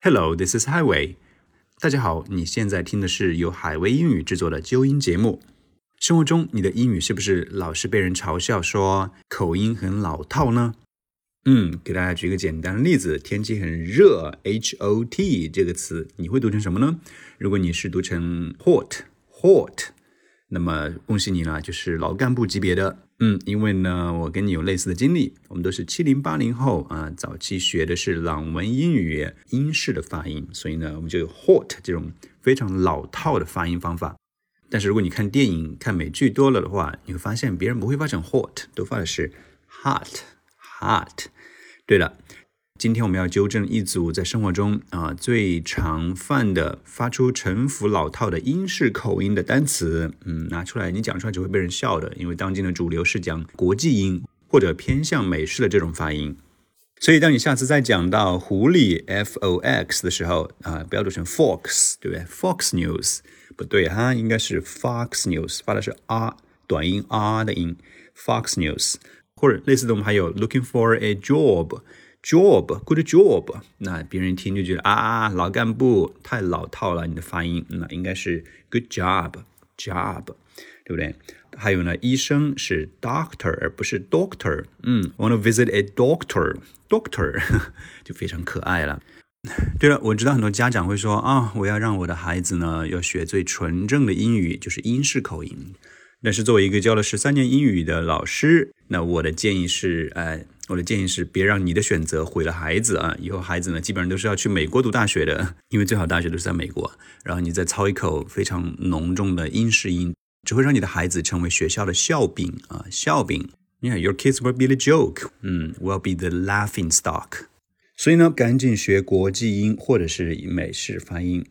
Hello, this is Highway。大家好，你现在听的是由海威英语制作的纠音节目。生活中，你的英语是不是老是被人嘲笑说口音很老套呢？嗯，给大家举个简单的例子，天气很热，H O T 这个词你会读成什么呢？如果你是读成 hot，hot。那么恭喜你了，就是老干部级别的。嗯，因为呢，我跟你有类似的经历，我们都是七零八零后啊，早期学的是朗文英语，英式的发音，所以呢，我们就有 hot 这种非常老套的发音方法。但是如果你看电影、看美剧多了的话，你会发现别人不会发成 hot，都发的是 hot，hot。对了。今天我们要纠正一组在生活中啊最常犯的发出陈腐老套的英式口音的单词，嗯，拿出来你讲出来只会被人笑的，因为当今的主流是讲国际音或者偏向美式的这种发音。所以当你下次再讲到狐狸 f o x 的时候啊，不要读成 fox，对不对？fox news 不对哈，应该是 fox news，发的是 r 短音 r 的音，fox news，或者类似的我们还有 looking for a job。Job，good job，那别人一听就觉得啊，老干部太老套了，你的发音那应该是 good job，job，对不对？还有呢，医生是 doctor 而不是 doctor，嗯，want to visit a doctor，doctor 就非常可爱了。对了，我知道很多家长会说啊，我要让我的孩子呢要学最纯正的英语，就是英式口音。但是作为一个教了十三年英语的老师，那我的建议是，哎，我的建议是，别让你的选择毁了孩子啊！以后孩子呢，基本上都是要去美国读大学的，因为最好大学都是在美国。然后你再操一口非常浓重的英式音，只会让你的孩子成为学校的笑柄啊，笑柄。Yeah，your kids will be the joke，嗯，will be the laughing stock。所以呢，赶紧学国际音或者是美式发音。